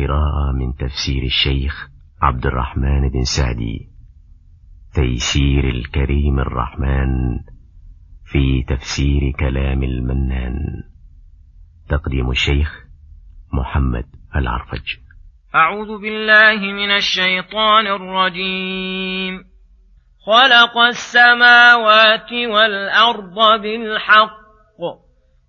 قراءة من تفسير الشيخ عبد الرحمن بن سعدي. تيسير الكريم الرحمن في تفسير كلام المنان. تقديم الشيخ محمد العرفج. أعوذ بالله من الشيطان الرجيم. خلق السماوات والأرض بالحق.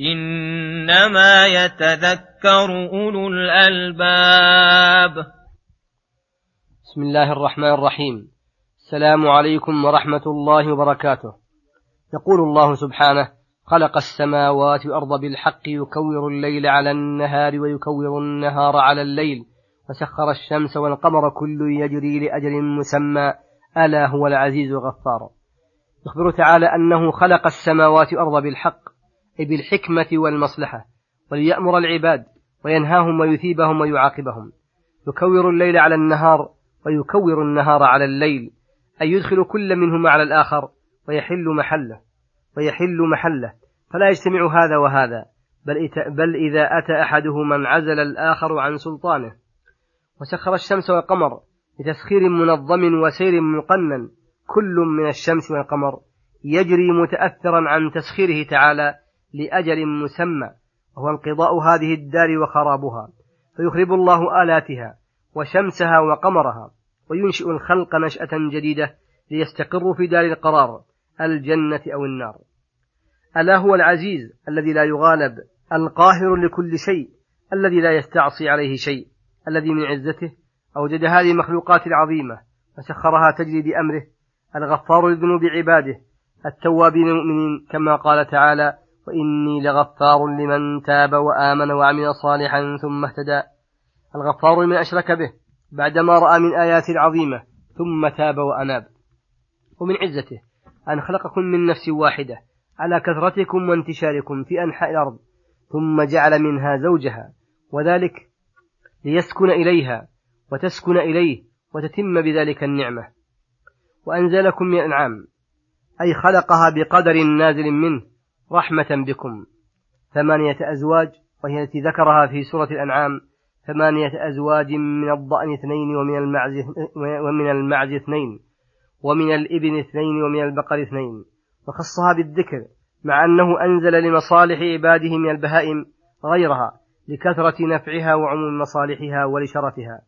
إنما يتذكر أولو الألباب. بسم الله الرحمن الرحيم. السلام عليكم ورحمة الله وبركاته. يقول الله سبحانه خلق السماوات والأرض بالحق يكور الليل على النهار ويكور النهار على الليل. وسخر الشمس والقمر كل يجري لأجل مسمى. ألا هو العزيز الغفار. يخبر تعالى أنه خلق السماوات والأرض بالحق. بالحكمة والمصلحة وليأمر العباد وينهاهم ويثيبهم ويعاقبهم. يكور الليل على النهار ويكور النهار على الليل. أي يدخل كل منهما على الآخر ويحل محله ويحل محله. فلا يجتمع هذا وهذا بل, بل إذا أتى أحدهما انعزل الآخر عن سلطانه. وسخر الشمس والقمر بتسخير منظم وسير مقنن. كل من الشمس والقمر يجري متأثرا عن تسخيره تعالى لأجل مسمى وهو انقضاء هذه الدار وخرابها. فيخرب الله آلاتها وشمسها وقمرها وينشئ الخلق نشأة جديدة ليستقروا في دار القرار الجنة أو النار. ألا هو العزيز الذي لا يغالب القاهر لكل شيء الذي لا يستعصي عليه شيء الذي من عزته أوجد هذه المخلوقات العظيمة فسخرها تجري بأمره الغفار لذنوب عباده التوابين المؤمنين كما قال تعالى وإني لغفار لمن تاب وآمن وعمل صالحا ثم اهتدى. الغفار من أشرك به بعدما رأى من آيات العظيمة ثم تاب وأناب. ومن عزته أن خلقكم من نفس واحدة على كثرتكم وانتشاركم في أنحاء الأرض ثم جعل منها زوجها وذلك ليسكن إليها وتسكن إليه وتتم بذلك النعمة. وأنزلكم من الأنعام أي خلقها بقدر نازل منه رحمة بكم. ثمانية أزواج وهي التي ذكرها في سورة الأنعام. ثمانية أزواج من الضأن اثنين ومن المعز ومن المعز اثنين ومن الإبن اثنين ومن البقر اثنين. وخصها بالذكر مع أنه أنزل لمصالح عباده من البهائم غيرها لكثرة نفعها وعموم مصالحها ولشرفها.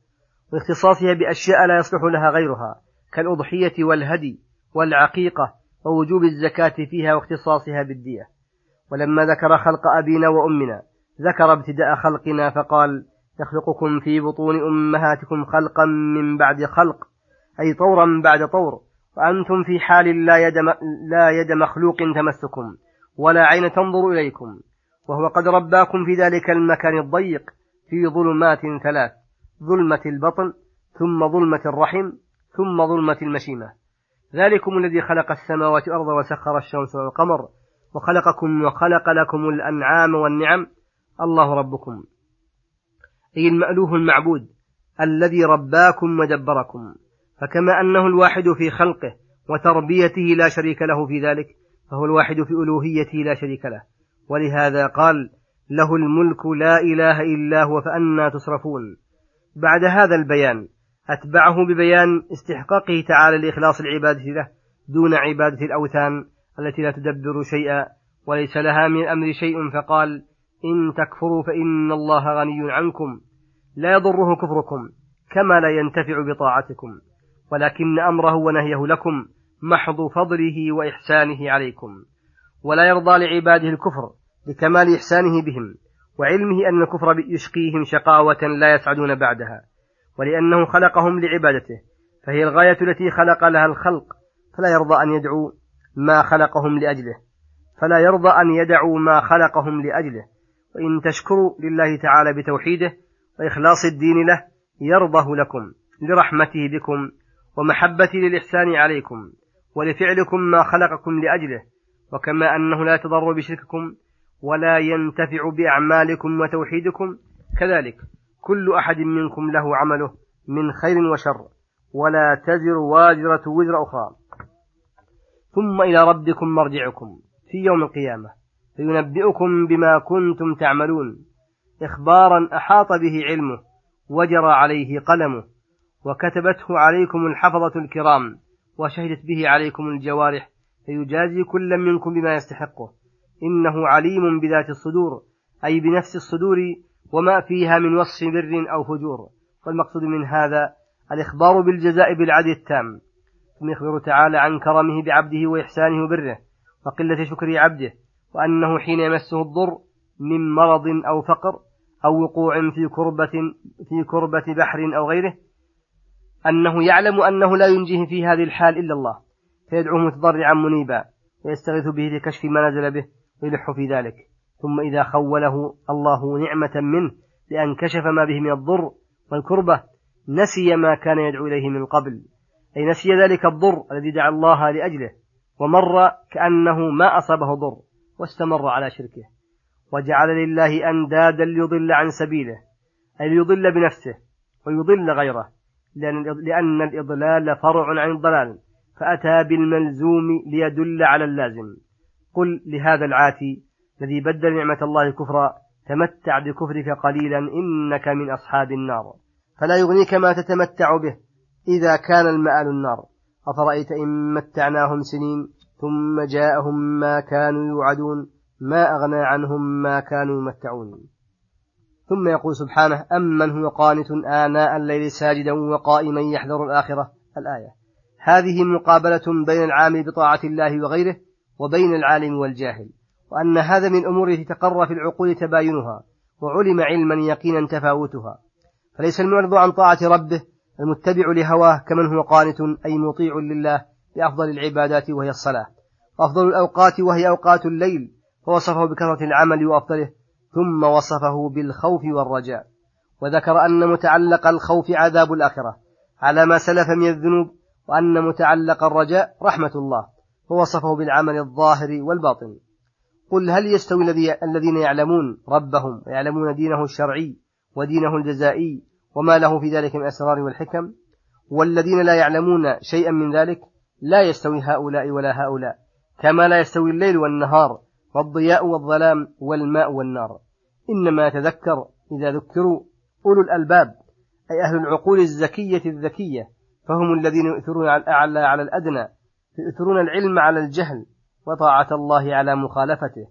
واختصاصها بأشياء لا يصلح لها غيرها كالأضحية والهدي والعقيقة ووجوب الزكاة فيها واختصاصها بالدية. ولما ذكر خلق أبينا وأمنا ذكر ابتداء خلقنا فقال يخلقكم في بطون أمهاتكم خلقا من بعد خلق أي طورا بعد طور وأنتم في حال لا يد, لا يد مخلوق تمسكم ولا عين تنظر إليكم وهو قد رباكم في ذلك المكان الضيق في ظلمات ثلاث ظلمة البطن ثم ظلمة الرحم ثم ظلمة المشيمة. ذلكم الذي خلق السماوات والأرض وسخر الشمس والقمر وخلقكم وخلق لكم الأنعام والنعم. الله ربكم. أي المألوه المعبود الذي رباكم ودبركم فكما أنه الواحد في خلقه وتربيته لا شريك له في ذلك فهو الواحد في ألوهيته لا شريك له. ولهذا قال له الملك لا إله إلا هو فأنا تصرفون. بعد هذا البيان أتبعه ببيان استحقاقه تعالى لإخلاص العبادة له دون عبادة الأوثان التي لا تدبر شيئا وليس لها من الأمر شيء فقال إن تكفروا فإن الله غني عنكم. لا يضره كفركم كما لا ينتفع بطاعتكم ولكن أمره ونهيه لكم محض فضله وإحسانه عليكم. ولا يرضى لعباده الكفر لكمال إحسانه بهم وعلمه أن الكفر يشقيهم شقاوة لا يسعدون بعدها ولأنه خلقهم لعبادته فهي الغاية التي خلق لها الخلق فلا يرضى أن يدعوا ما خلقهم لأجله. فلا يرضى أن يدعوا ما خلقهم لأجله. وإن تشكروا لله تعالى بتوحيده وإخلاص الدين له يرضه لكم لرحمته بكم ومحبته للإحسان عليكم ولفعلكم ما خلقكم لأجله. وكما أنه لا يتضر بشرككم ولا ينتفع بأعمالكم وتوحيدكم. كذلك كل أحد منكم له عمله من خير وشر. ولا تزر وازرة وزر أخرى. ثم إلى ربكم مرجعكم في يوم القيامة. فينبئكم بما كنتم تعملون. إخبارا أحاط به علمه وجرى عليه قلمه وكتبته عليكم الحفظة الكرام وشهدت به عليكم الجوارح. فيجازي كل منكم بما يستحقه. إنه عليم بذات الصدور أي بنفس الصدور وما فيها من وصف بر أو فجور. والمقصود من هذا الإخبار بالجزاء بالعدل التام. ثم يخبر تعالى عن كرمه بعبده وإحسانه وبره وقلة شكر عبده وأنه حين يمسه الضر من مرض أو فقر أو وقوع في كربة في كربة بحر أو غيره أنه يعلم أنه لا ينجيه في هذه الحال إلا الله فيدعوه متضرعا منيبا ويستغيث به لكشف ما نزل به ويلح في ذلك. ثم إذا خوله الله نعمة منه لأن كشف ما به من الضر والكربة نسي ما كان يدعو إليه من قبل. أي نسي ذلك الضر الذي دعا الله لأجله ومر كأنه ما أصابه ضر واستمر على شركه. وجعل لله أندادا ليضل عن سبيله أي ليضل بنفسه ويضل غيره لأن الإضلال فرع عن الضلال فأتى بالملزوم ليدل على اللازم. قل لهذا العاتي الذي بدل نعمة الله كفرا تمتع بكفرك قليلا إنك من أصحاب النار. فلا يغنيك ما تتمتع به. إذا كان المآل النار. أفرأيت إن متعناهم سنين ثم جاءهم ما كانوا يوعدون ما أغنى عنهم ما كانوا يمتعون. ثم يقول سبحانه أمن هو قانت آناء الليل ساجدا وقائما يحذر الآخرة؟ الآية. هذه مقابلة بين العامل بطاعة الله وغيره وبين العالم والجاهل وأن هذا من التي تقر في العقول تباينها وعلم علما يقينا تفاوتها. فليس المعرض عن طاعة ربه المتبع لهواه كمن هو قانت أي مطيع لله بأفضل العبادات وهي الصلاة. وأفضل الأوقات وهي أوقات الليل فوصفه بكثرة العمل وأفضله ثم وصفه بالخوف والرجاء. وذكر أن متعلق الخوف عذاب الآخرة على ما سلف من الذنوب وأن متعلق الرجاء رحمة الله فوصفه بالعمل الظاهر والباطن. قل هل يستوي الذين يعلمون ربهم ويعلمون دينه الشرعي ودينه الجزائي وما له في ذلك من الأسرار والحكم. والذين لا يعلمون شيئا من ذلك لا يستوي هؤلاء ولا هؤلاء كما لا يستوي الليل والنهار والضياء والظلام والماء والنار. إنما يتذكر إذا ذكروا أولو الألباب أي أهل العقول الزكية الذكية فهم الذين يؤثرون على الأعلى على الأدنى يؤثرون العلم على الجهل وطاعة الله على مخالفته.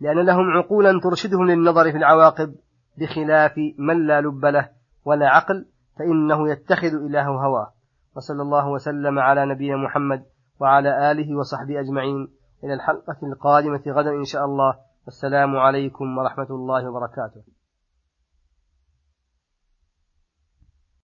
لأن لهم عقولا ترشدهم للنظر في العواقب بخلاف من لا لب له ولا عقل فإنه يتخذ إله هواه. وصلى الله وسلم على نبينا محمد وعلى آله وصحبه أجمعين. إلى الحلقة القادمة غدا إن شاء الله. والسلام عليكم ورحمة الله وبركاته.